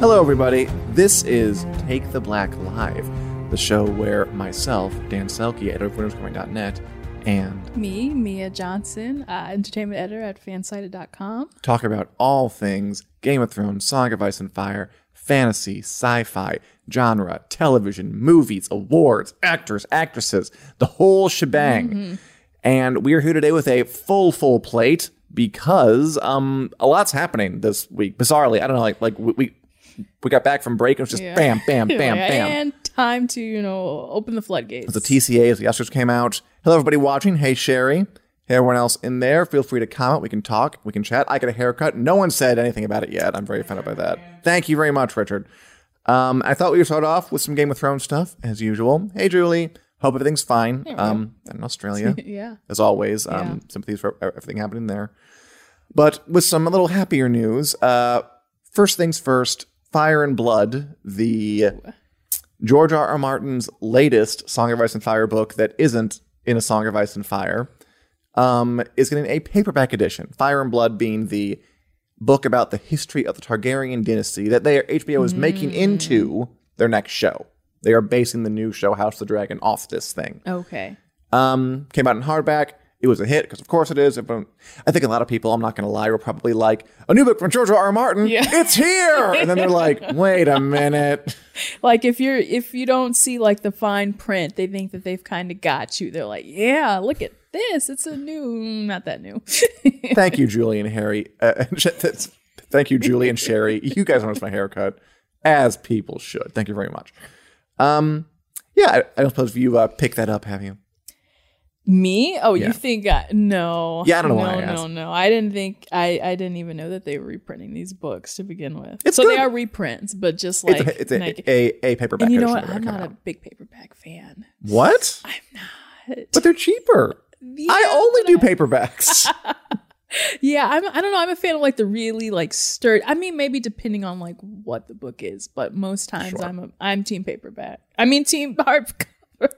Hello, everybody. This is Take the Black Live, the show where myself, Dan Selcke, editor of and Me, Mia Johnson, uh, entertainment editor at fansided.com. talk about all things Game of Thrones, Song of Ice and Fire, fantasy, sci fi, genre, television, movies, awards, actors, actresses, the whole shebang. And we are here today with a full, full plate because um a lot's happening this week. Bizarrely, I don't know, like like we we, we got back from break and it was just Yeah. bam, bam, bam, Like, bam. And time to, you know, open the floodgates. The TCA as the Oscars came out. Hello, everybody watching. Hey, Sherry. Hey, everyone else in there. Feel free to comment. We can talk. We can chat. I got a haircut. No one said anything about it yet. I'm very offended by that. Thank you very much, Richard. Um, I thought we would start off with some Game of Thrones stuff, as usual. Hey, Julie. Hope everything's fine. Um, in Australia, yeah. as always. Um, Sympathies for everything happening there. But with some a little happier news. Uh, first things first. Fire and Blood, the George R. R. Martin's latest Song of Ice and Fire book that isn't in a Song of Ice and Fire, um, is getting a paperback edition. Fire and Blood being the book about the history of the Targaryen dynasty that they HBO is making into their next show. They are basing the new show House of the Dragon off this thing. Okay. Um, came out in hardback. It was a hit because, of course, it is. Everyone- I think a lot of people, I'm not going to lie, were probably like, "A new book from George R. R. Martin, Yeah. it's here!" And then they're like, "Wait a minute." Like if you're if you don't see like the fine print, they think that they've kind of got you. They're like, yeah, look at this. It's a new, not that new. Thank you, Julie and Harry. Uh, thank you, Julie and Sherry. You guys noticed my haircut, as people should. Thank you very much. Um, yeah, I, I don't suppose you uh, picked that up, have you? Me? Oh, Yeah. you think I, no? Yeah, I don't know no, why I no, no. I didn't think I I didn't even know that they were reprinting these books to begin with. It's so good. they are reprints, but just like it's a, it's a, like- a, a paperback. and you know what? I'm not a big paperback fan. What? I'm not. But they're cheaper. Yeah, I only do paperbacks. Yeah, I'm. I don't know. I'm a fan of like the really like sturdy. I mean, maybe depending on like what the book is, but most times Sure. I'm a I'm team paperback. I mean, team hardcover.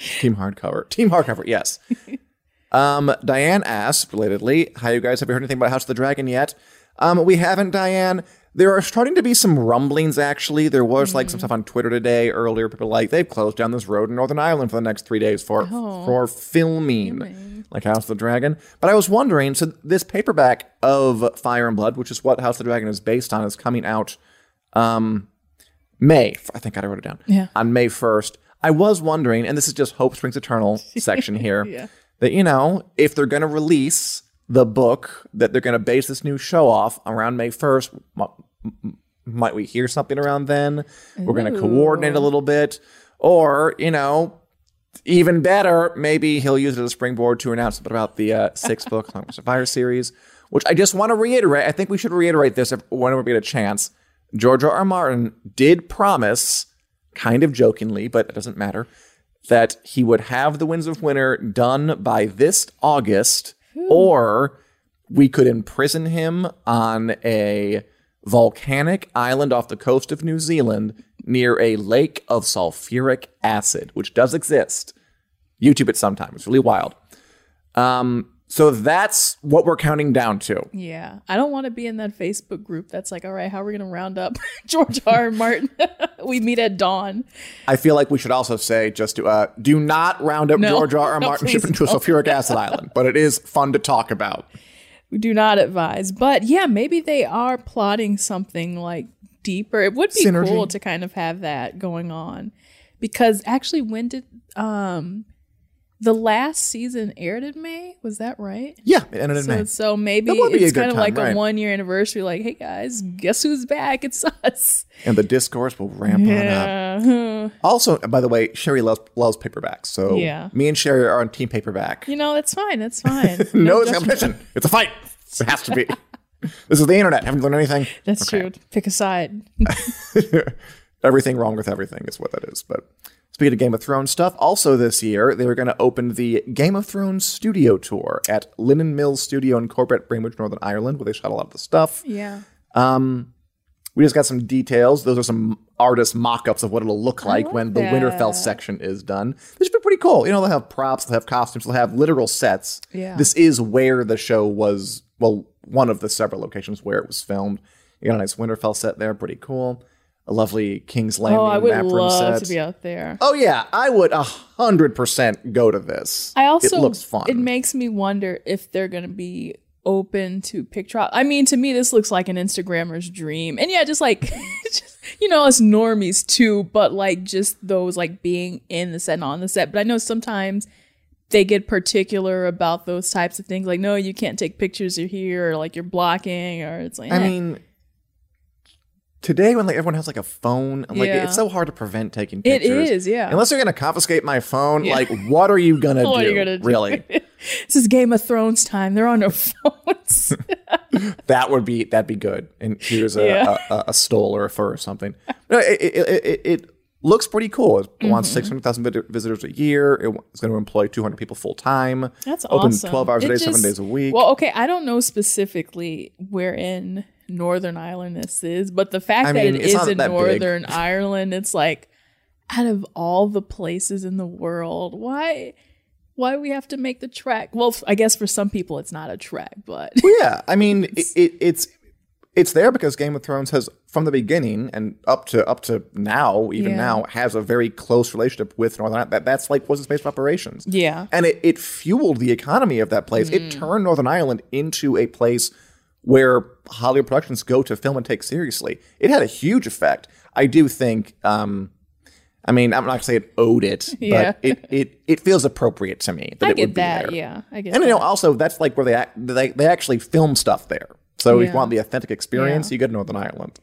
Team hardcover. Team hardcover, yes. um, Diane asks, relatedly, hi, you guys. Have you heard anything about House of the Dragon yet? Um, we haven't, Diane. There are starting to be some rumblings, actually. There was like some stuff on Twitter today earlier. People like, they've closed down this road in Northern Ireland for the next three days for, for filming, like House of the Dragon. But I was wondering, so this paperback of Fire and Blood, which is what House of the Dragon is based on, is coming out um, May. I think I wrote it down. Yeah. On May 1st. I was wondering, and this is just Hope Springs Eternal section here, that, you know, if they're going to release the book that they're going to base this new show off around May 1st, m- might we hear something around then? We're going to coordinate a little bit. Or, you know, even better, maybe he'll use it as a springboard to announce something about the uh, sixth book, Song of Fire series, which I just want to reiterate. I think we should reiterate this if, whenever we get a chance. George R. R. Martin did promise, kind of jokingly, but it doesn't matter, that he would have the Winds of Winter done by this August, or we could imprison him on a volcanic island off the coast of New Zealand near a lake of sulfuric acid, which does exist. YouTube it sometime. It's really wild. Um, so that's what we're counting down to. Yeah, I don't want to be in that Facebook group that's like, all right, how are we going to round up George R. R. Martin? we meet at dawn. I feel like we should also say just to uh, do not round up No. George R. R. No, Martin ship into a sulfuric acid island, but it is fun to talk about. We do not advise, but yeah, maybe they are plotting something like deeper. It would be Synergy. cool to kind of have that going on, because actually, when did um the last season aired in May? Was that right? Yeah, it ended in So, May. so maybe That would be a it's kind of time, like right. a one year anniversary. Like, hey guys, guess who's back? It's us. And the discourse will ramp on up. Yeah. Also, by the way, Sherry loves, loves paperbacks. So Yeah. me and Sherry are on team paperback. You know, that's fine. That's fine. no, it's competition. It's a fight. It has to be. this is the internet. Haven't learned anything? That's Okay. true. Pick a side. everything wrong with everything is what that is. But speaking of Game of Thrones stuff, also this year they were going to open the Game of Thrones studio tour at Linen Mills Studio in Corporate, Banbridge, Northern Ireland, where they shot a lot of the stuff. Yeah. Um, we just got some details. Those are some artist mock-ups of what it'll look like when the. Winterfell section is done. This should be pretty cool. You know, they'll have props, they'll have costumes, they'll have literal sets. Yeah. This is where the show was. Well, one of the several locations where it was filmed. You got a nice Winterfell set there, pretty cool. A lovely King's Landing Oh, I would love set. to be out there. Oh yeah, I would a hundred percent go to this. I also it looks fun. It makes me wonder if they're gonna be open to picture. I mean, to me, this looks like an Instagrammer's dream, and yeah, just like just, you know, us normies too, but like just those like being in the set and on the set. But I know sometimes they get particular about those types of things, like no, you can't take pictures. You're here, or like you're blocking, or it's like I eh. mean, today when like everyone has like a phone, like Yeah. it's so hard to prevent taking It pictures. is, yeah. Unless you're gonna confiscate my phone, Yeah. like what are you gonna What do? you gonna do? Really, this is Game of Thrones time. there are no phones. that would be that'd be good. And here's a Yeah. a, a, stole or a fur or something. No, it, it, it, it, it looks pretty cool. It wants Mm-hmm. six hundred thousand visitors a year. It's going to employ two hundred people full time. That's open awesome. twelve hours a It day, seven days a week. Well, okay, I don't know specifically where in Northern Ireland this is, but the fact I that mean, it it's in that big. Northern Ireland, it's like out of all the places in the world, why why do we have to make the trek? Well, I guess for some people it's not a trek, but yeah, I mean, it, it, it's it's there because Game of Thrones has, from the beginning and up to up to now, even Yeah. now, has a very close relationship with Northern Ireland. That that's like was its base of operations. Yeah. and it, it fueled the economy of that place. Mm. It turned Northern Ireland into a place where Hollywood productions go to film and take seriously. It had a huge effect. I do think. Um, I mean, I'm not gonna say it owed it, Yeah. but it, it it feels appropriate to me that I it would get be that. there. Yeah, I get And that. you know, also that's like where they act, they they actually film stuff there. So if you want the authentic experience, Yeah. you go to Northern Ireland.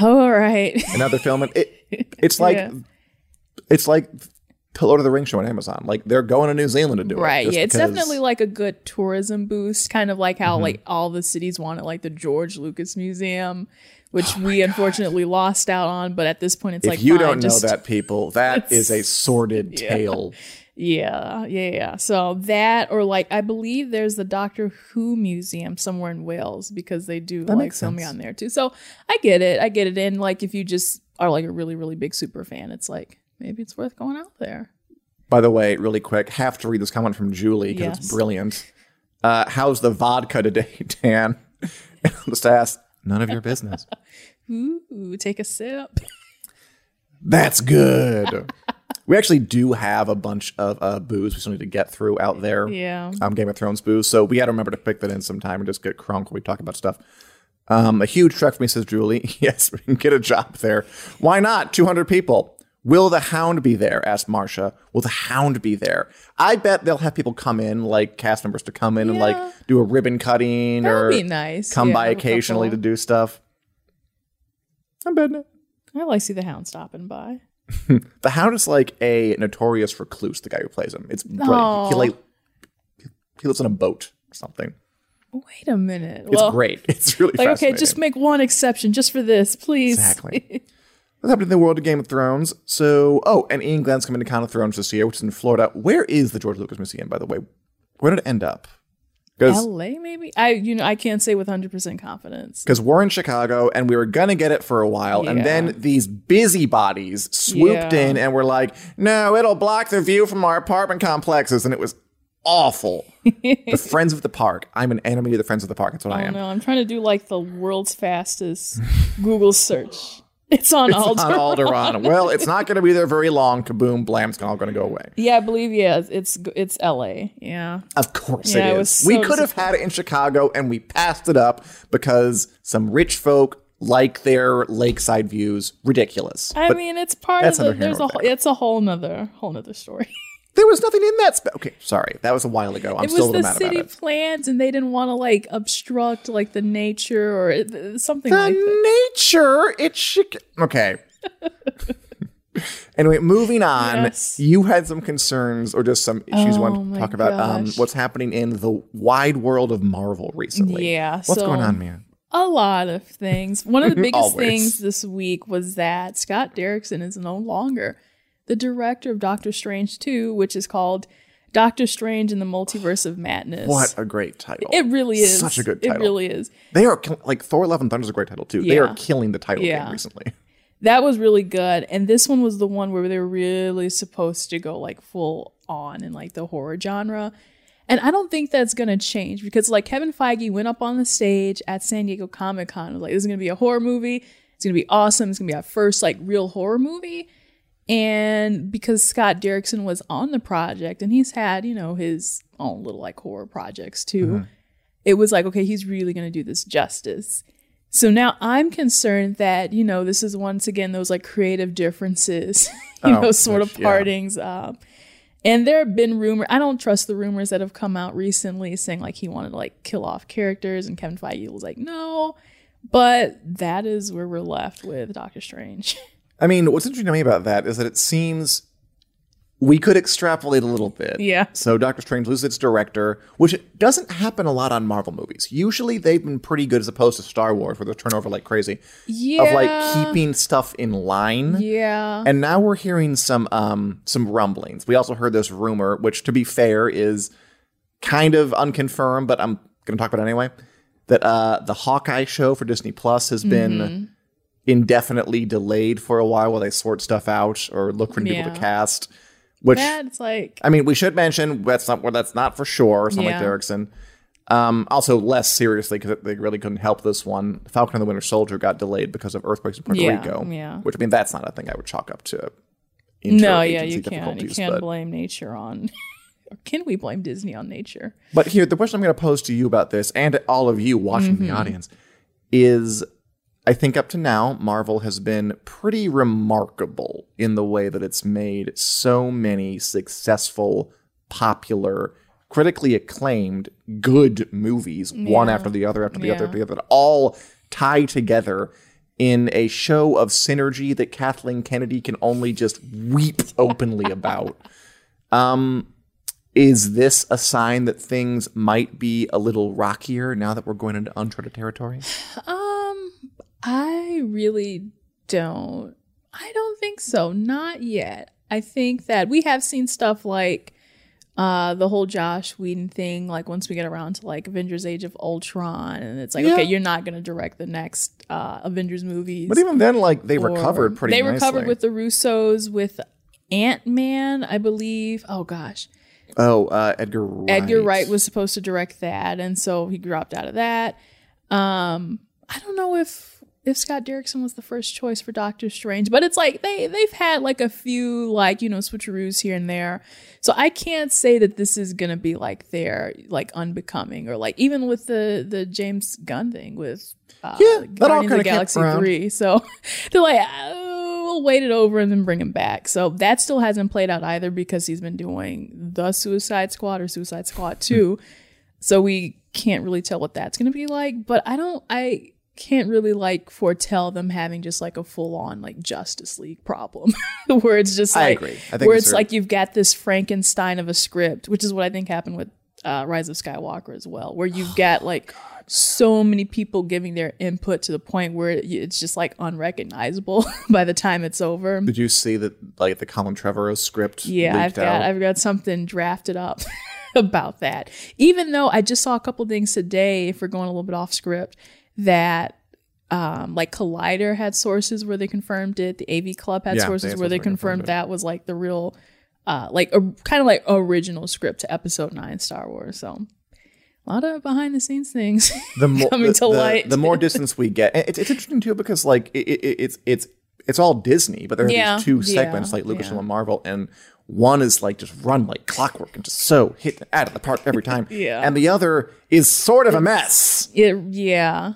All right. Another film, it it's like Yeah. it's like Lord of the Rings show on Amazon. Like they're going to New Zealand to do it. Right. Yeah, it's because- definitely like a good tourism boost, kind of like Mm-hmm. how like all the cities wanted like the George Lucas Museum, which Oh we unfortunately lost out on. But at this point, it's If like you don't know that, people, that is a sordid tale. Yeah, yeah, yeah. So that, or like, I believe there's the Doctor Who museum somewhere in Wales because they do like makes filming on there too. So I get it. I get it. And like, if you just are like a really, really big super fan, it's like maybe it's worth going out there. By the way, really quick, have to read this comment from Julie because Yes. it's brilliant. Uh, how's the vodka today, Dan? I'll just ask, none of your business. Ooh, take a sip. That's good. we actually do have a bunch of uh, booze we still need to get through out there. Yeah. Um, Game of Thrones booze. So we got to remember to pick that in sometime and just get crunk when we talk about stuff. Um, a huge trek for me, says Julie. yes, we can get a job there. Why not? 200 people. Will the hound be there? asked Marcia. Will the hound be there? I bet they'll have people come in, like cast members to come in and like do a ribbon cutting That or be nice. come Yeah, by occasionally to do stuff. I'm betting it. I like see the hound stopping by. The Hound is like a notorious recluse. The guy who plays him, it's brilliant. He, oh. like he lives on a boat or something. Wait a minute. It's well, great. It's really Like, okay, just make one exception just for this, please. Exactly. What's happening in the world of Game of Thrones? So, oh, and Iain Glen's coming to Con of Thrones this year, which is in Florida. Where is the George Lucas Museum, by the way? Where did it end up? LA maybe? I you know, I can't say with 100% confidence. because we're in Chicago and we were gonna get it for a while, and then these busybodies swooped Yeah. in and were like, "No, it'll block the view from our apartment complexes," and it was awful. the Friends of the Park. I'm an enemy of the Friends of the Park. That's what I I am. don't know. I'm trying to do like the world's fastest Google search. It's on It's Alder. on Alderaan. well, it's not going to be there very long. Kaboom, blam, it's all going to go away. Yeah, I believe yeah, it's it's LA. Yeah. Of course Yeah, it is. we could have had it in Chicago and we passed it up because some rich folk like their lakeside views. Ridiculous. I but mean, it's part of the. There's a. whole- It's a whole nother whole nother story. there was nothing in that. Okay, sorry. That was a while ago. I'm it still was a little the mad city plans, and they didn't want to like obstruct like the nature or it- something The like that. nature, it should. Okay. anyway, moving on. Yes. You had some concerns or just some issues you Oh want to talk about um, what's happening in the wide world of Marvel recently. Yeah, What's so- going on, man? A lot of things. One of the biggest things this week was that Scott Derrickson is no longer the director of Doctor Strange 2, which is called Doctor Strange in the Multiverse of Madness. What a great title. It really is. Such a good title. It really is. They are kill- like Thor: Love and Thunder is a great title too. They are killing the title Yeah. game recently. That was really good. And this one was the one where they were really supposed to go like full on in like the horror genre. And I don't think that's gonna change because like Kevin Feige went up on the stage at San Diego Comic Con and was like, this is gonna be a horror movie. It's gonna be awesome. It's gonna be our first like real horror movie. And because Scott Derrickson was on the project and he's had, you know, his own little like horror projects too, it was like, okay, he's really gonna do this justice. So now I'm concerned that, you know, this is once again those like creative differences, you Oh, know, sort of which- yeah. partings. Um, and there have been rumors. I don't trust the rumors that have come out recently saying like he wanted to like kill off characters, and Kevin Feige was like, no. But that is where we're left with Doctor Strange. I mean, what's interesting to me about that is that it seems we could extrapolate a little bit. Yeah. So Doctor Strange loses its director, which doesn't happen a lot on Marvel movies. Usually they've been pretty good as opposed to Star Wars, where they turn over like crazy. yeah. Of like keeping stuff in line. Yeah. And now we're hearing some um some rumblings. We also heard this rumor, which to be fair is kind of unconfirmed, but I'm gonna talk about it anyway. That uh the Hawkeye show for Disney Plus has been Mm-hmm. Indefinitely delayed for a while while they sort stuff out or look for new people to cast. Which That's like I mean, we should mention that's not well, that's not for sure. Like Yeah. Derrickson. Um, also, less seriously because they really couldn't help this one. Falcon and the Winter Soldier got delayed because of earthquakes in Puerto Yeah, Rico. yeah. Which I mean, that's not a thing I would chalk up to. no, yeah, you can't. You can't but- blame nature on. or can we blame Disney on nature? But here, the question I'm going to pose to you about this, and all of you watching Mm-hmm. the audience, is I think up to now, Marvel has been pretty remarkable in the way that it's made so many successful, popular, critically acclaimed, good movies, one after the other, after the other, after the other, that all tie together in a show of synergy that Kathleen Kennedy can only just weep openly about. Um, is this a sign that things might be a little rockier now that we're going into uncharted territory? Um, I really don't. I don't think so. Not yet. I think that we have seen stuff like uh the whole Joss Whedon thing like once we get around to like Avengers Age of Ultron and it's like Yeah. okay you're not going to direct the next uh Avengers movies. But even then, like they or- recovered pretty. Much. They nicely. recovered with the Russos with Ant-Man, I believe. Oh gosh. oh uh, Edgar Wright. Edgar Wright was supposed to direct that, and so he dropped out of that. Um, I don't know if if Scott Derrickson was the first choice for Doctor Strange, but it's like they they've had like a few like you know switcheroos here and there, so I can't say that this is gonna be like their like unbecoming or like even with the the James Gunn thing with uh, Yeah, that all kinda the Galaxy three. So they're like. Oh, We'll wait it over and then bring him back. So that still hasn't played out either because he's been doing the Suicide Squad or Suicide Squad 2. so we can't really tell what that's going to be like. But I don't, I can't really like foretell them having just like a full on like Justice League problem where it's just I like, agree. I think where it's like you've got this Frankenstein of a script, which is what I think happened with uh, Rise of Skywalker as well, where you've got like so many people giving their input to the point where it's just like unrecognizable by the time it's over. Did you see that like the Colin Trevorrow script? Yeah, I've got out? I've got something drafted up about that. Even though I just saw a couple things today, if we're going a little bit off script, that um like Collider had sources where they confirmed it. The AV Club had Yeah, sources where they where they confirmed confirmed that was like the real uh like a kind of like original script to episode 9 Star Wars. So a lot of behind the scenes things the more coming the, to the- light. the more distance we get, it's, it's interesting too because like it, it, it's it's it's all Disney, but there are Yeah, these two yeah, segments like Lucasfilm yeah. and Marvel, and one is like just run like clockwork and just so hit out of the park every time. Yeah. and the other is sort of a mess. it, yeah.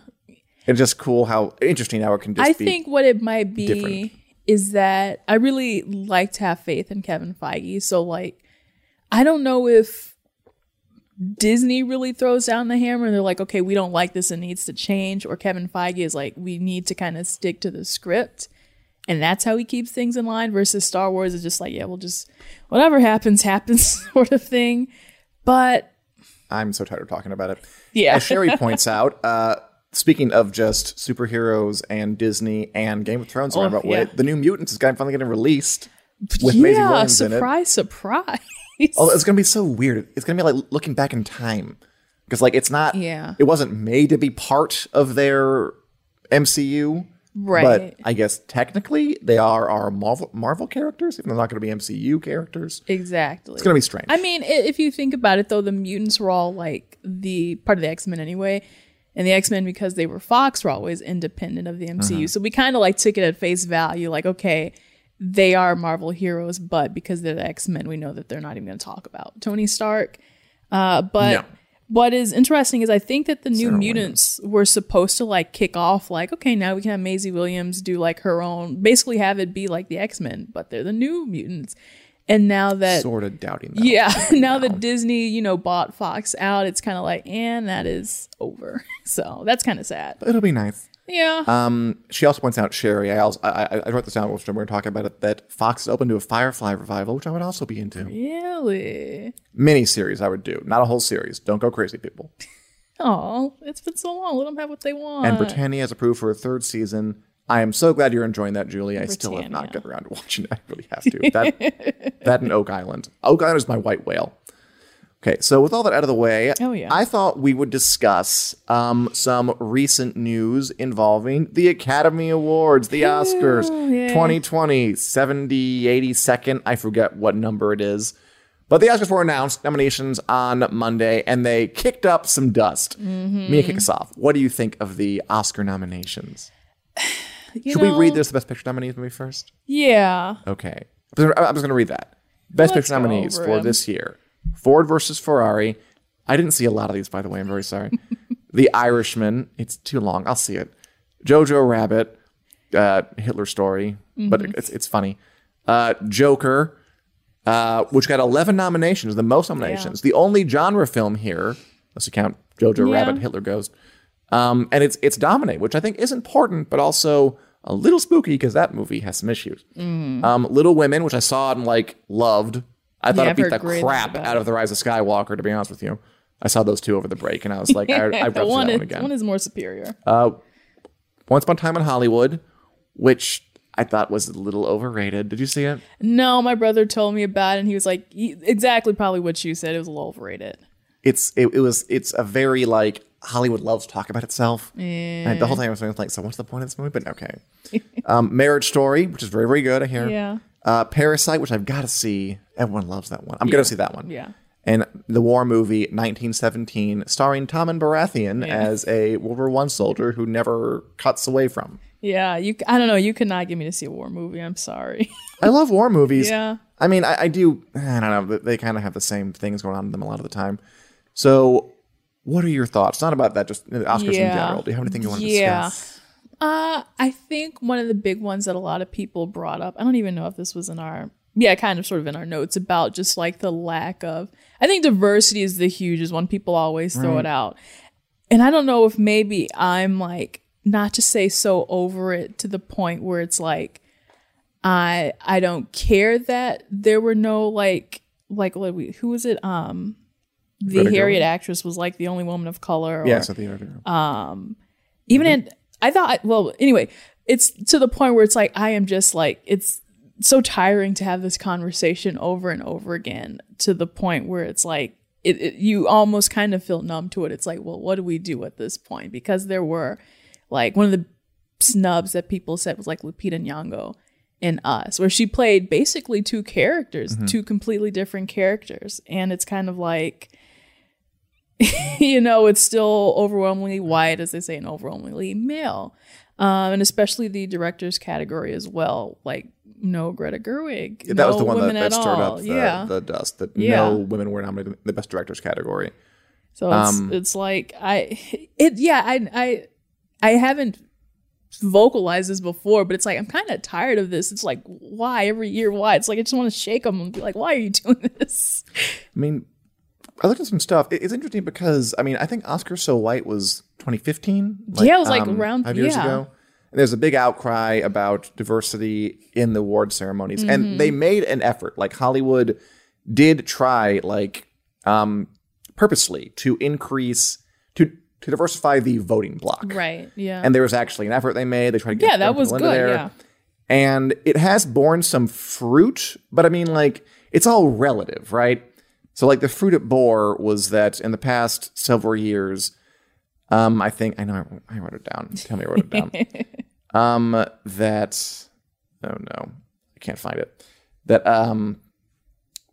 It's just cool how interesting how it can just I think what it might be different. is that I really like to have faith in Kevin Feige. So like I don't know if Disney really throws down the hammer and they're like, okay, we don't like this and needs to change, or Kevin Feige is like, we need to kind of stick to the script. And that's how he keeps things in line versus Star Wars is just like, yeah, we'll just whatever happens, happens sort of thing. But I'm so tired of talking about it. yeah. As Sherry points out, uh, speaking of just superheroes and Disney and Game of Thrones, Oh, about yeah. the new Mutants is finally getting released with Maisie yeah, Williams in it. surprise, surprise. Oh, it's gonna be so weird. It's gonna be like looking back in time because like it's not. Yeah. It wasn't made to be part of their MCU. Right. But I guess technically they are our Marvel Marvel characters, even though they're not going to be MCU characters. exactly. It's going to be strange. I mean, if you think about it, though, the mutants were all like the part of the X Men anyway, and the X Men because they were Fox were always independent of the MCU. Uh-huh. So we kind of like took it at face value, like okay, they are Marvel heroes, but because they're the X Men, we know that they're not even going to talk about Tony Stark. Uh, but No. what is interesting is I think that the new mutants were supposed to like kick off like okay now we can have Maisie Williams do like her own basically have it be like the X Men but they're the new mutants and now that sort of doubting that. yeah, now that Disney, you know, bought Fox out, it's kind of like, and that is over. So that's kind of sad. But it'll be nice. Yeah. Um, she also points out, Sherry, I, also, I, I, I wrote this down, which we're going to talk about it, that Fox is open to a Firefly revival, which I would also be into. really? Mini series, I would do, not a whole series. Don't go crazy, people. Oh, it's been so long. Let them have what they want. And Britannia has approved for a third season. I am so glad you're enjoying that, Julie. I still have not gotten around to watching it. I really have to. That, that and Oak Island. Oak Island is my white whale. Okay, so with all that out of the way, Oh, yeah. I thought we would discuss um, some recent news involving the Academy Awards, the Oscars, 2020, 70, 82nd. I forget what number it is. But the Oscars were announced, nominations on Monday, and they kicked up some dust. Mm-hmm. Mia, kick us off. What do you think of the Oscar nominations? You Should know, we read this the Best Picture nominees maybe first? Yeah. Okay. I'm just going to read that. Best Let's Picture nominees for 'em. this year Ford versus Ferrari. I didn't see a lot of these, by the way. I'm very sorry. the Irishman. It's too long. I'll see it. Jojo Rabbit. Uh, Hitler Story. But Mm-hmm. it's, it's funny. Uh, Joker. Uh, which got 11 nominations, the most nominations. The only genre film here, unless you count Jojo Yeah. Rabbit, Hitler Ghost. Um, and it's it's Dominate, which I think is important, but also a little spooky because that movie has some issues. Um, Little Women, which I saw and like loved. I thought Yeah, it beat the crap out of the Rise of Skywalker. To be honest with you, I saw those two over the break, and I was like, I, I'd rather the one, that is, one again. one is more superior. Once Upon a Time in Hollywood, which I thought was a little overrated. Did you see it? no, my brother told me about it, and he was like, he- exactly probably what you said. It was a little overrated. It's it, it was it's a very like Hollywood loves to talk about itself. And the whole time I was like, so what's the point of this movie? But okay. um, Marriage Story, which is very very good. I hear. Yeah. Uh, Parasite, which I've got to see. Everyone loves that one. I'm gonna see that one. Yeah. And the war movie 1917, starring Tommen Baratheon as a World War One soldier who never cuts away from. Yeah, you. I don't know. You could not get me to see a war movie. I'm sorry. I love war movies. Yeah. I mean, I, I do. I don't know. They kind of have the same things going on in them a lot of the time. So, what are your thoughts? Not about that, just Oscars in general. Do you have anything you want to Yeah. discuss? Uh, I think one of the big ones that a lot of people brought up, I don't even know if this was in our, yeah, kind of sort of in our notes about just like the lack of, I think diversity is the hugest one. People always throw it out. And I don't know if maybe I'm like, not to say so over it to the point where it's like, I, I don't care that there were no like, like, what we, who was it? Um, the Greta Harriet Gerwig? actress was like the only woman of color. Or, Yeah, so the other. Um, even in I thought well anyway, it's to the point where it's like I am just like it's so tiring to have this conversation over and over again to the point where it's like it, it you almost kind of feel numb to it. It's like, well, what do we do at this point? Because there were like one of the snubs that people said was like Lupita Nyong'o in Us, where she played basically two characters, two completely different characters, and it's kind of like you know, it's still overwhelmingly white, as they say, and overwhelmingly male. Um, and especially the director's category as well. Like, no Greta Gerwig. that was the one that, that stirred all. up the, yeah. the dust. That Yeah. no women were nominated in the best directors category. So it's, Um, it's like I it yeah I I I haven't vocalized this before, but it's like I'm kind of tired of this. It's like why every year why? It's like I just want to shake them and be like, why are you doing this? I mean, I looked at some stuff. It's interesting because I mean, I think Oscar So White was 2015. Yeah, it was, like, around- five years yeah. ago. And there's a big outcry about diversity in the award ceremonies, Mm-hmm. and they made an effort. Like Hollywood did try, like um, purposely, to increase to to diversify the voting block. Right. Yeah. And there was actually an effort they made. They tried to get yeah, that was good. there Yeah. and it has borne some fruit, but I mean, like, it's all relative, right? So, like, the fruit it bore was that in the past several years, um, I think I know I, I wrote it down. Tell me I wrote it down. um, that oh no, I can't find it. That um,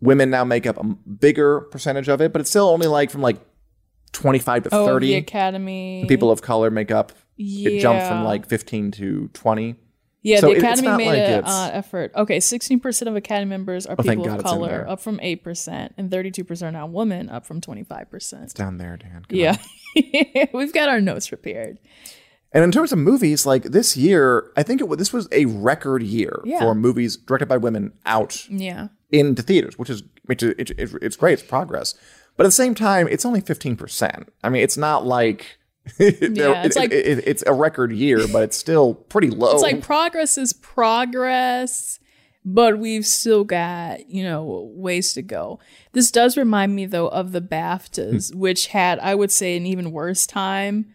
women now make up a bigger percentage of it, but it's still only like from like twenty five to Oh, thirty. the Academy. People of color make up. It jumped from like fifteen to twenty. Yeah, So the it- Academy made an uh, effort. Okay, 16% of Academy members are Oh, people of color, up from 8%, and 32% are now women, up from 25%. It's down there, Dan. Come Yeah. We've got our notes prepared. And in terms of movies, like this year, I think it this was a record year Yeah. for movies directed by women out Yeah. into theaters, which is which it, it, it's great, it's progress. But at the same time, it's only fifteen percent. I mean, it's not like Yeah, it's like- it- it- it's a record year, but it's still pretty low. It's like progress is progress, but we've still got, you know, ways to go. This does remind me, though, of the BAFTAs, Hmm. which had, I would say, an even worse time.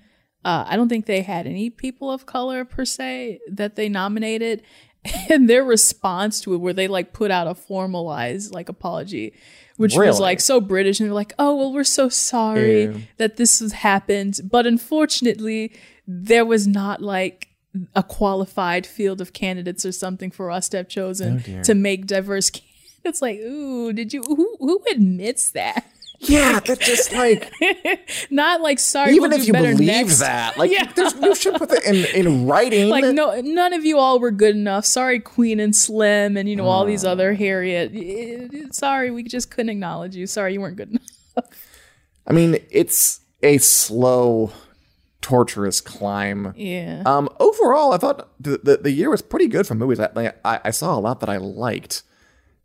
Uh, I don't think they had any people of color per se that they nominated. And their response to it, where they like put out a formalized like apology, which was like so British, and they're like, "Oh well, we're so sorry Ew. that this has happened, but unfortunately, there was not like a qualified field of candidates or something for us to have chosen oh, dear. to make diverse candidates." Like, ooh, did you? Who who admits that? Yeah, that's just like Not like sorry. even we'll if you better believe next. that, like Yeah. there's, you should put that in in writing. Like no, none of you all were good enough. Sorry, Queen and Slim, and you know all these other Harriet. Sorry, we just couldn't acknowledge you. Sorry, you weren't good enough. I mean, it's a slow, torturous climb. Yeah. Um, overall, I thought the, the, the year was pretty good for movies. I, I I saw a lot that I liked.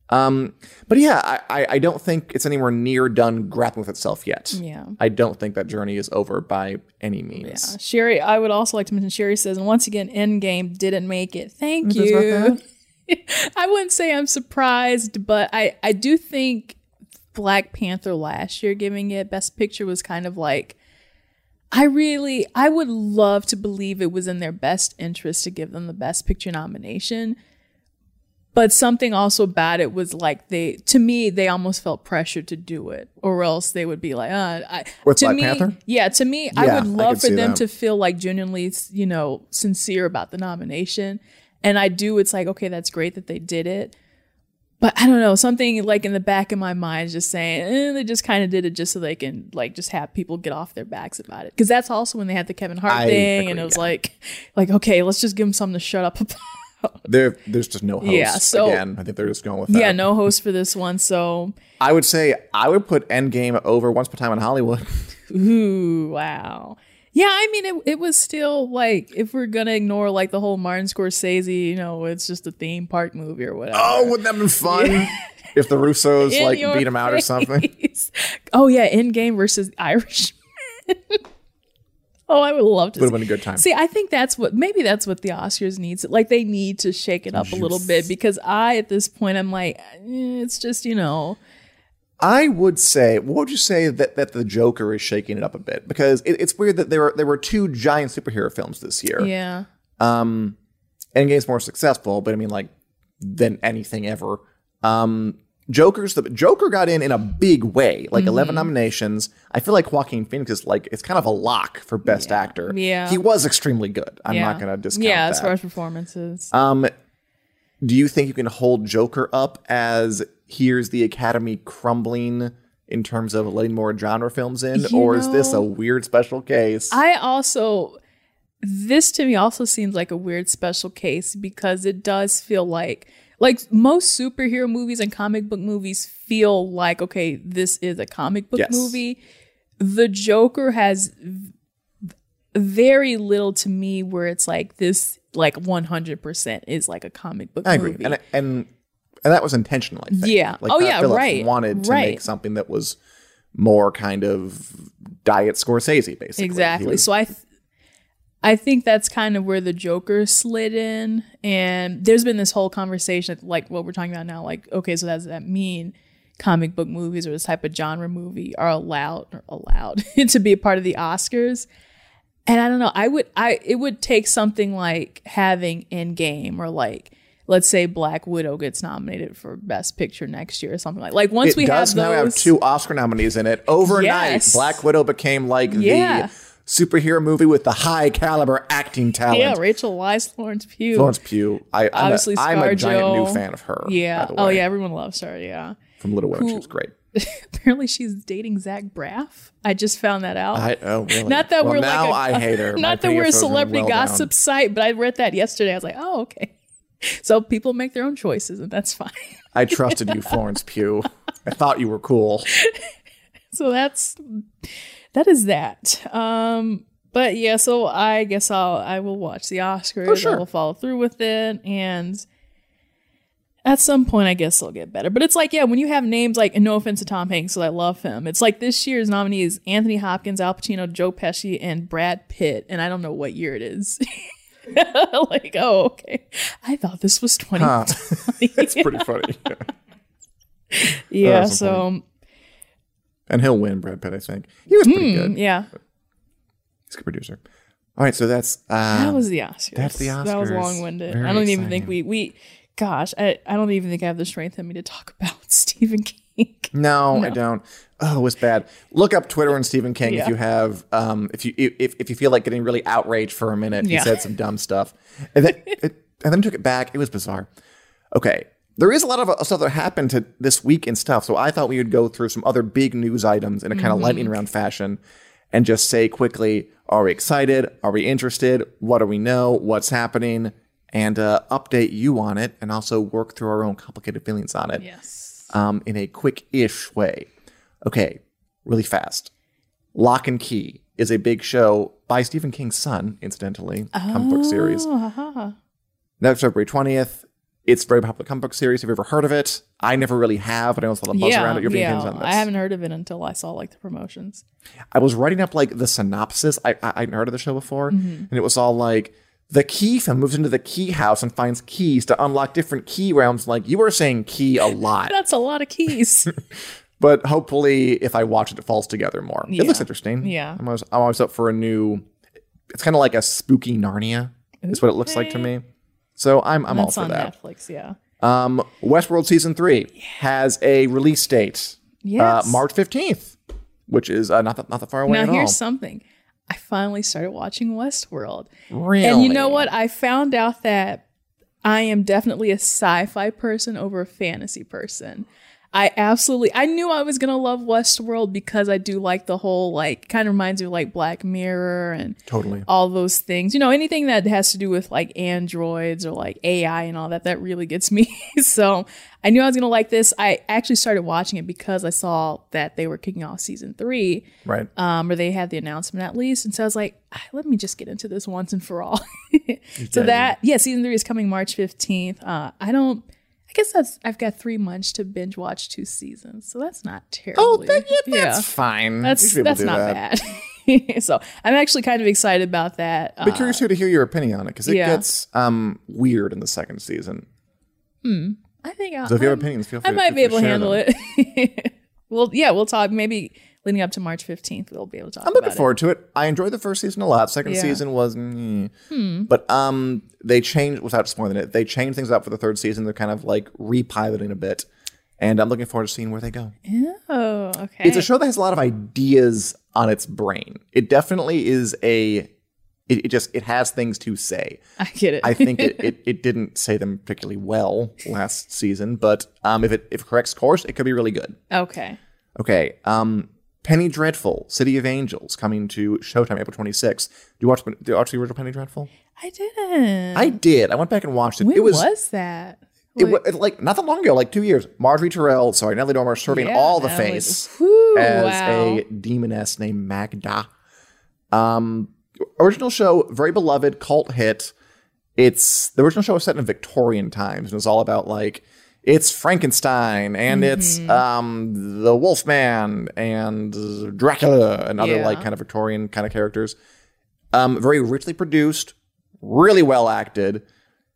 Um, but yeah, I, I, don't think it's anywhere near done grappling with itself yet. Yeah. I don't think that journey is over by any means. Uh, Sherry, I would also like to mention Sherry says, and once again, Endgame didn't make it. Thank you. I wouldn't say I'm surprised, but I, I do think Black Panther last year giving it Best Picture was kind of like, I really, I would love to believe it was in their best interest to give them the Best Picture nomination. But something also about it was like they, to me, they almost felt pressured to do it, or else they would be like, uh, I, With to Black me, Panther? yeah, to me, I would love could for them that. to feel like genuinely, you know, sincere about the nomination. And I do, it's like, okay, that's great that they did it. But I don't know, something like in the back of my mind is just saying, eh, they just kind of did it just so they can like just have people get off their backs about it. Because that's also when they had the Kevin Hart I thing, and it was yeah. like, like okay, let's just give them something to shut up about. There, there's just no host. Yeah, so- again, I think they're just going with that. yeah, no host for this one, so I would say I would put Endgame over Once Upon a Time in Hollywood. Ooh, wow. Yeah, I mean, it, it was still like, if we're going to ignore like the whole Martin Scorsese, you know, it's just a theme park movie or whatever. oh, wouldn't that have been fun if the Russos like beat him out or something? Oh, yeah, Endgame versus Irish. Oh, I would love to Would have been a good time. See, I think that's what maybe that's what the Oscars needs. Like they need to shake it up a little bit because I, at this point, I'm like, eh, it's just you know, I would say, what would you say that, that the Joker is shaking it up a bit? Because it, it's weird that there were there were two giant superhero films this year. Yeah. Um, Endgame's more successful, but I mean, like, than anything ever. Um, Joker's the Joker got in in a big way, like Mm-hmm. 11 nominations. I feel like Joaquin Phoenix is like it's kind of a lock for best actor. Yeah. he was extremely good. I'm yeah. not going to discount Yeah, that. as far as performances. um, do you think you can hold Joker up as here's the Academy crumbling in terms of letting more genre films in, You or is this a weird special case? I also this to me also seems like a weird special case because it does feel like like most superhero movies and comic book movies feel like okay, this is a comic book Yes. movie. The Joker has very little to me where it's like this like 100% is like a comic book I agree, movie. and and and that was intentional. I think. Yeah. Like, Oh, Todd yeah, Phillips right, Wanted to right. make something that was more kind of diet Scorsese, basically. Exactly. was- So I th- I think that's kind of where the Joker slid in and there's been this whole conversation like what we're talking about now like okay so does that mean comic book movies or this type of genre movie are allowed or allowed to be a part of the Oscars? And I don't know, I would I it would take something like having Endgame or like let's say Black Widow gets nominated for best picture next year or something like like once it we does have now have two Oscar nominees in it. Overnight, Yes. Black Widow became like Yeah. the superhero movie with the high caliber acting talent. Yeah, Rachel Weisz, Florence Pugh. Florence Pugh. I, I'm, Obviously, a, I'm a giant new fan of her. Yeah. by the Oh yeah, everyone loves her. Yeah. From Little Women, she was great. Apparently, she's dating Zach Braff. I just found that out. I, oh, really? not that Well, we're now like a, I hate her. Not that we're a celebrity well down. gossip site, but I read that yesterday. I was like, oh okay. So people make their own choices, and that's fine. I trusted you, Florence Pugh. I thought you were cool. so that's that is that. Um, but yeah, so I guess I'll I will watch the Oscars. Oh, sure. I will follow through with it, and at some point, I guess it'll get better. But it's like, yeah, when you have names like, and no offense to Tom Hanks, so I love him. It's like this year's nominees: Anthony Hopkins, Al Pacino, Joe Pesci, and Brad Pitt. And I don't know what year it is. like, oh, okay. I thought this was twenty. Huh. it's pretty funny. yeah. that's so So, and he'll win, Brad Pitt, I think. He was pretty good. mm, yeah, He's a good producer. All right, so that's um, that was the Oscars. that's the Oscars. That was long winded. I don't even think we we. Gosh, I, I don't even think I have the strength in me to talk about Stephen King. No, I don't. Oh, it was bad. Look up Twitter and Stephen King if you have um if you if if you feel like getting really outraged for a minute. Yeah. He said some dumb stuff. And then it, and then took it back. It was bizarre. Okay. There is a lot of uh, stuff that happened to this week and stuff. So I thought we would go through some other big news items in a kind of lightning round fashion and just say quickly, are we excited? Are we interested? What do we know? What's happening? And uh, update you on it and also work through our own complicated feelings on it Yes. um, in a quick-ish way. Okay, really fast. Locke and Key is a big show by Stephen King's son, incidentally, comic book series. That's February 20th. It's a very popular comic book series. Have you ever heard of it? I never really have, but I know there's a lot of buzz yeah, around it. Your yeah. opinions on this? I haven't heard of it until I saw like the promotions. I was writing up like the synopsis. I I I'd heard of the show before, Mm-hmm. and it was all like the key film moves into the key house and finds keys to unlock different key realms. Like you were saying key a lot. That's a lot of keys. but hopefully if I watch it, it falls together more. It looks interesting. Yeah. I'm always, I'm always up for a new. It's kind of like a spooky Narnia. Is what it looks like to me. So I'm I'm all for on that. Netflix. Yeah. Um, Westworld season three has a release date. Yes. Uh, March 15th, which is uh, not that not that far away Now here's all. something. I finally started watching Westworld. really? And you know what? I found out that I am definitely a sci-fi person over a fantasy person. I absolutely I knew I was gonna love Westworld because I do like the whole like kind of reminds me of like Black Mirror and Totally. all those things. You know, anything that has to do with like androids or like AI and all that, that really gets me. so I knew I was gonna like this. I actually started watching it because I saw that they were kicking off season three Right. um, or they had the announcement at least. And so I was like, "Ah, let me just get into this once and for all. so that, yeah, season three is coming March 15th. Uh, I don't, guess that's, I've got three months to binge watch two seasons. So that's not terrible. oh, that, yeah, that's fine. That's, You should be able that's not that. bad. so I'm actually kind of excited about that. Be Uh, curious to hear your opinion on it because it yeah. gets um weird in the second season. Hmm. I think I'll, So if you have I'm- opinions, feel free. I might feel be able to handle them. it. Well, yeah, we'll talk. Maybe leading up to March 15th, we'll be able to talk I'm looking forward to it. I enjoyed the first season a lot. Second Yeah. season was, mm. Hmm. but um, they changed without spoiling it. They changed things up for the third season. They're kind of like repiloting a bit, and I'm looking forward to seeing where they go. Oh, okay. It's a show that has a lot of ideas on its brain. It definitely is a. It, it just it has things to say. I get it. I think it, it, it didn't say them particularly well last season, but um, if it if it corrects course, it could be really good. okay. Okay. Um, Penny Dreadful, City of Angels, coming to Showtime April 26th. Do you watch, do you watch the original Penny Dreadful? I didn't. I did. I went back and watched it. when it was, was, that? it was like not that long ago, like two years. Margaery Tyrell, sorry, Natalie Dormer serving Yeah, all the face Whew, as wow. a demoness named Magda. Um, original show, very beloved cult hit. It's the original show was set in Victorian times and it was all about like it's Frankenstein and it's Mm-hmm. um the Wolfman and Dracula and other Yeah. like kind of Victorian kind of characters. Um, very richly produced, really well acted,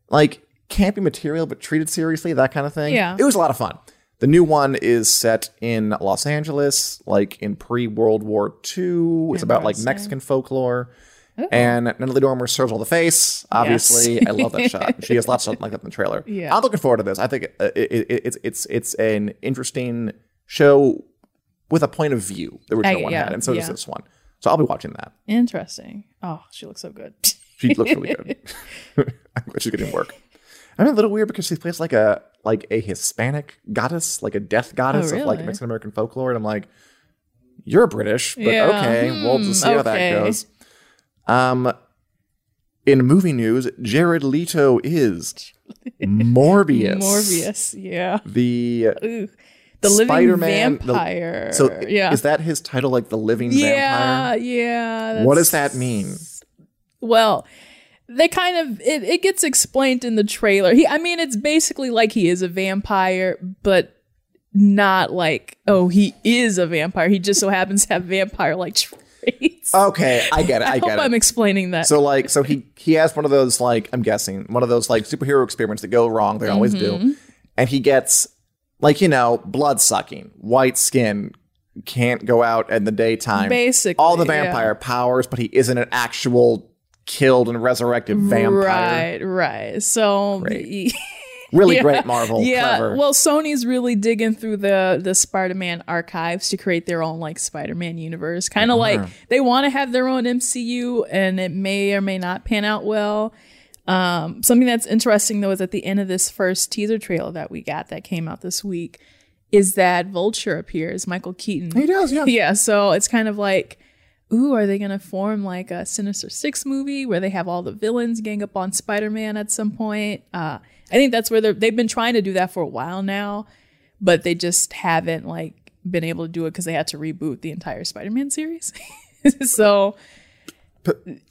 like campy material but treated seriously, that kind of thing. Yeah. it was a lot of fun. The new one is set in Los Angeles, like in pre World War II. It's about like Mexican folklore. And Natalie Dormer serves all the face. Obviously, I love that shot. She has lots of stuff like that in the trailer. Yeah. I'm looking forward to this. I think uh, it, it, it's it's it's an interesting show with a point of view. The original I- one yeah, had, and so does this one. So I'll be watching that. Interesting. Oh, she looks so good. She looks really good. She's getting work. I'm a little weird because she plays like a like a Hispanic goddess, like a death goddess of like Oh. Mexican American folklore, and I'm like, you're British, but Yeah. okay, we'll just see how that goes. Um, in movie news, Jared Leto is Morbius. Morbius. Yeah. the Ooh. The living Spider-Man. the- vampire. so yeah. is that his title? Like the living yeah, vampire? yeah. yeah. What does that mean? Well, they kind of it, it gets explained in the trailer. He I mean it's basically like he is a vampire, but not like oh he is a vampire. He just so happens to have vampire like Okay, I get it. I, I, get hope it. I'm explaining that. So like, so he he has one of those like I'm guessing one of those like superhero experiments that go wrong. They always Mm-hmm. do, and he gets like you know blood sucking, white skin, can't go out in the daytime. Basically, all the yeah. vampire powers, but he isn't an actual killed and resurrected vampire. Right, right. So. Really Yeah. great, Marvel. Yeah, Clever. well, Sony's really digging through the the Spider-Man archives to create their own like Spider-Man universe. Kind of like they want to have their own MCU, and it may or may not pan out well. Um, something that's interesting though is at the end of this first teaser trailer that we got that came out this week is that Vulture appears, Michael Keaton. he does, yeah. Yeah, so it's kind of like, ooh, are they going to form like a Sinister Six movie where they have all the villains gang up on Spider Man at some point? Uh, I think that's where they've been trying to do that for a while now, but they just haven't like been able to do it because they had to reboot the entire Spider Man series. so but It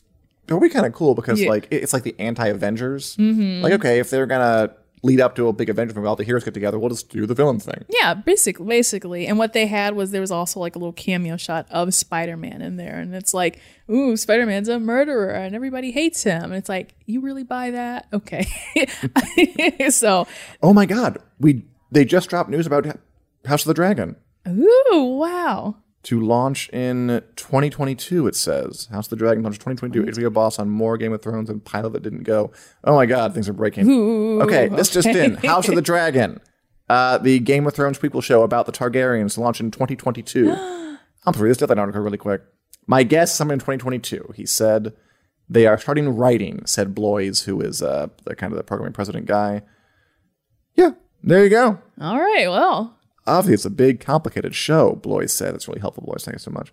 would be kind of cool because Yeah. like it's like the anti-Avengers. Mm-hmm. Like okay, if they're gonna lead up to a big Avengers movie, all the heroes get together, we'll just do the villain thing. yeah, basically, basically, and what they had was there was also like a little cameo shot of Spider Man in there, and it's like, ooh, Spider Man's a murderer, and everybody hates him, and it's like, you really buy that? Okay, so Oh my god, we they just dropped news about House of the Dragon. ooh, wow, to launch in 2022. It says House of the Dragon launch 2022. HBO boss on more Game of Thrones and pilot that didn't go. Oh my god, things are breaking. okay, this just in: House of the Dragon, uh, the Game of Thrones people show about the Targaryens, to launch in 2022. I'm through this deadline article really quick. My guess, sometime in 2022. He said they are starting writing. Said Bloys, who is uh, the kind of the programming president guy. Yeah, there you go. all right, well, Obviously, it's a big, complicated show, Bloys said. That's really helpful, Bloys. Thank you so much.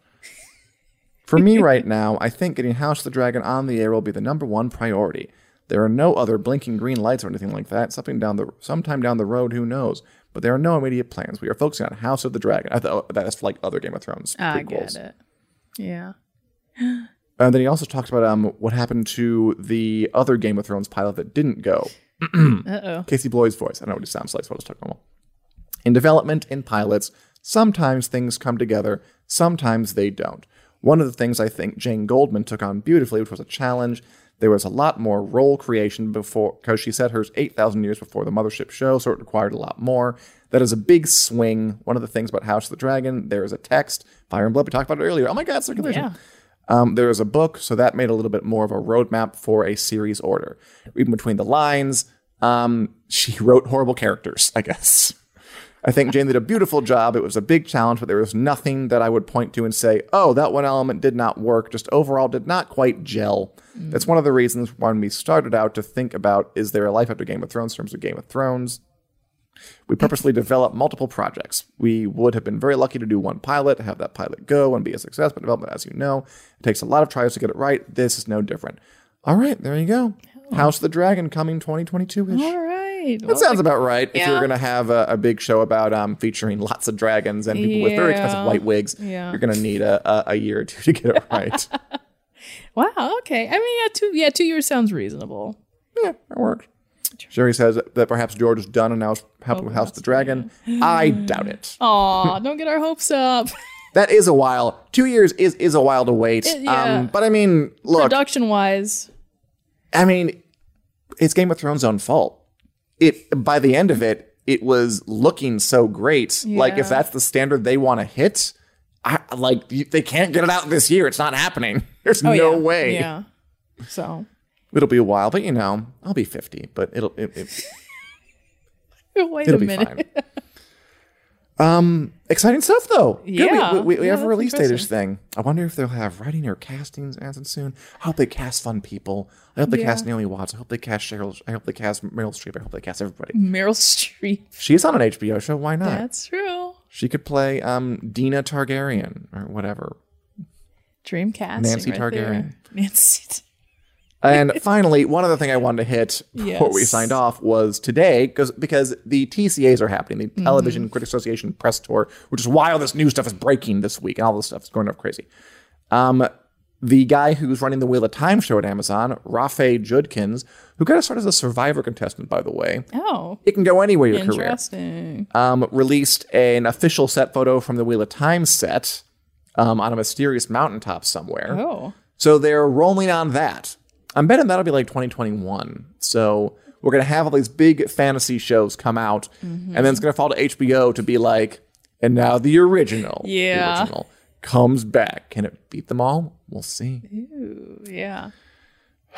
For me right now, I think getting House of the Dragon on the air will be the number one priority. There are no other blinking green lights or anything like that. Something down the sometime down the road, who knows? But there are no immediate plans. We are focusing on House of the Dragon. I thought that's like other Game of Thrones I prequels. get it. Yeah, And then he also talked about um what happened to the other Game of Thrones pilot that didn't go. uh oh, Casey Bloys' voice. I don't know what he sounds like, so I'll just talk normal. In development, in pilots, sometimes things come together, sometimes they don't. One of the things I think Jane Goldman took on beautifully, which was a challenge There was a lot more role creation before, because she said hers 8,000 years before the Mothership show, so it required a lot more. That is a big swing. One of the things about House of the Dragon, there is a text, Fire and Blood, we talked about it earlier. Oh my God, circulation. Yeah. Um, there is a book, so that made a little bit more of a roadmap for a series order. Even between the lines, um, she wrote horrible characters, I guess. I think Jane did a beautiful job. It was a big challenge, but there was nothing that I would point to and say, oh, that one element did not work, just overall did not quite gel. Mm. That's one of the reasons when we started out to think about is there a life after Game of Thrones in terms of Game of Thrones? We purposely developed multiple projects. We would have been very lucky to do one pilot, have that pilot go and be a success, but development, as you know, it takes a lot of tries to get it right. This is no different. All right, there you go. House of the Dragon coming 2022 ish. All right. That sounds about right. If you're going to have a, a big show about um, featuring lots of dragons and people with very expensive white wigs, Yeah. you're going to need a, a, a year or two to get it right. Wow. Okay. I mean, yeah, two. Yeah, two years sounds reasonable. yeah, that worked. Sherry says that perhaps George is done and now is helping with House of the Dragon. I doubt it. Aw, don't get our hopes up. That is a while. Two years is is a while to wait. It- yeah. Um, but I mean, look, Production wise, I mean, it's Game of Thrones' own fault. It by the end of it, it was looking so great. Like if that's the standard they want to hit, I, like they can't get it out this year. It's not happening. There's oh no yeah, way. Yeah. So It'll be a while, but you know, I'll be 50, but it'll it, it, wait it'll a be minute. fine. Um, exciting stuff though. Good. We- Yeah. we, we, Yeah, have a release date thing. I wonder if they'll have writing or castings as soon. I hope they cast fun people. I hope they Yeah. cast Naomi Watts. I hope they cast Cheryl. I hope they cast Meryl Streep. I hope they cast everybody. Meryl Streep. She's on an HBO show. Why not? That's true. She could play um Dina Targaryen or whatever. Dream casting. Nancy right Targaryen. There. Nancy. And finally, one other thing I wanted to hit before we signed off was today, because because the TCAs are happening, the Mm-hmm. Television Critics Association press tour, which is why all this new stuff is breaking this week, and all this stuff is going up crazy. Um, the guy who's running the Wheel of Time show at Amazon, Rafe Judkins, who got to start as a Survivor contestant, by the way. Oh, It can go anywhere your career. interesting. um, released an official set photo from the Wheel of Time set um, on a mysterious mountaintop somewhere. Oh, So they're rolling on that. I'm betting that'll be like 2021. So we're gonna have all these big fantasy shows come out, and then it's gonna fall to HBO to be like, and now the original, the Yeah. original comes back. Can it beat them all? We'll see. Ooh, yeah.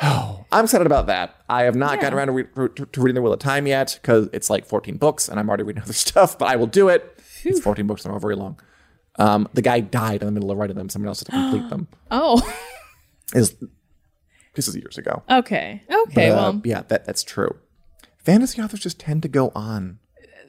I'm excited about that. I have not gotten around to, re- to, to reading the Wheel of Time yet because it's like 14 books, and I'm already reading other stuff. But I will do it. It's 14 books; they're all very long. Um, the guy died in the middle of writing them. Someone else had to complete them. Oh, Is this is years ago. okay. Okay. Uh, well, yeah, that that's true. Fantasy authors just tend to go on.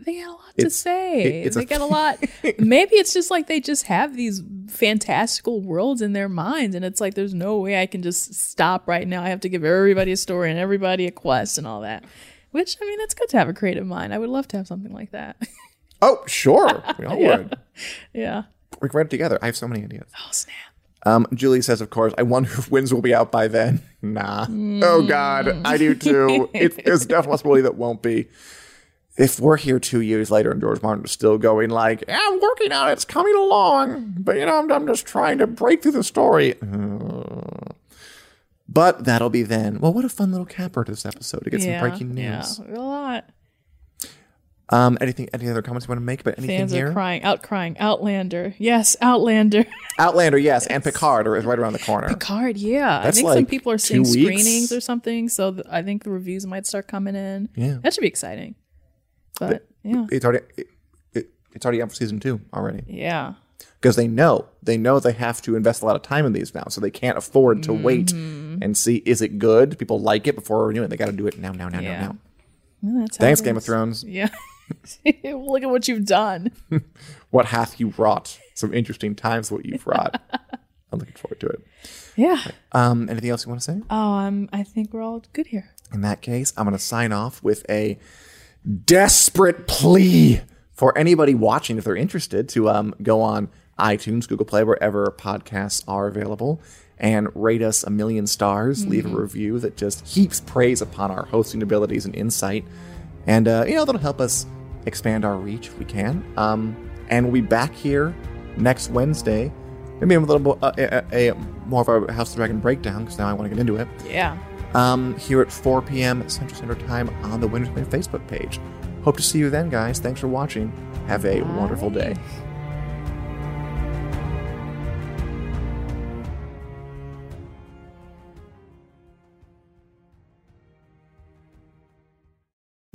they got a lot it's- to say. it- it's they a- got a lot. Maybe it's just like they just have these fantastical worlds in their minds, and it's like there's no way I can just stop right now. I have to give everybody a story and everybody a quest and all that. Which I mean, it's good to have a creative mind. I would love to have something like that. Oh, sure, we all would. yeah. We can write it together. I have so many ideas. Oh snap. Um, Julie says, of course, I wonder if Winds will be out by then. Nah. Oh God, I do too. it, there's definitely a possibility that won't be. If we're here two years later and George Martin is still going like, yeah, I'm working on it, it's coming along, but you know, I'm, I'm just trying to break through the story. Uh, but that'll be then. Well, what a fun little capper to this episode to get yeah. some breaking news. Yeah. A lot. Um, anything, any other comments you want to make about anything Fans here? are crying, out crying. Outlander. Yes, Outlander. Outlander, yes, and Picard is right around the corner. Picard, yeah. That's I think some people are seeing weeks. screenings or something, so th- I think the reviews might start coming in. Yeah. That should be exciting. But, yeah. It's already it, it, it's already out for season two already Yeah. because they know they know they have to invest a lot of time in these now, so they can't afford to wait Mm-hmm. and see is it good. People like it before renewing. it. They got to do it now, now, now, Yeah. now, now. Well, that's Thanks, Game of. Thrones. Yeah. Look at what you've done. What hath you wrought? Some interesting times. What you've wrought. I'm looking forward to it. Yeah. Um, anything else you want to say? Oh, um, I think we're all good here. In that case, I'm going to sign off with a desperate plea for anybody watching, if they're interested, to um, go on iTunes, Google Play, wherever podcasts are available, and rate us a million stars. Leave a review that just heaps praise upon our hosting abilities and insight. And, uh, you know, that'll help us expand our reach if we can. Um, and we'll be back here next Wednesday. Maybe a little bit, uh, a, a, a more of a House of the Dragon breakdown, because now I want to get into it. Yeah. um, here at 4 p.m. Central Standard Time on the Winner's Plan Facebook page. Hope to see you then, guys. Thanks for watching. Have a wonderful day.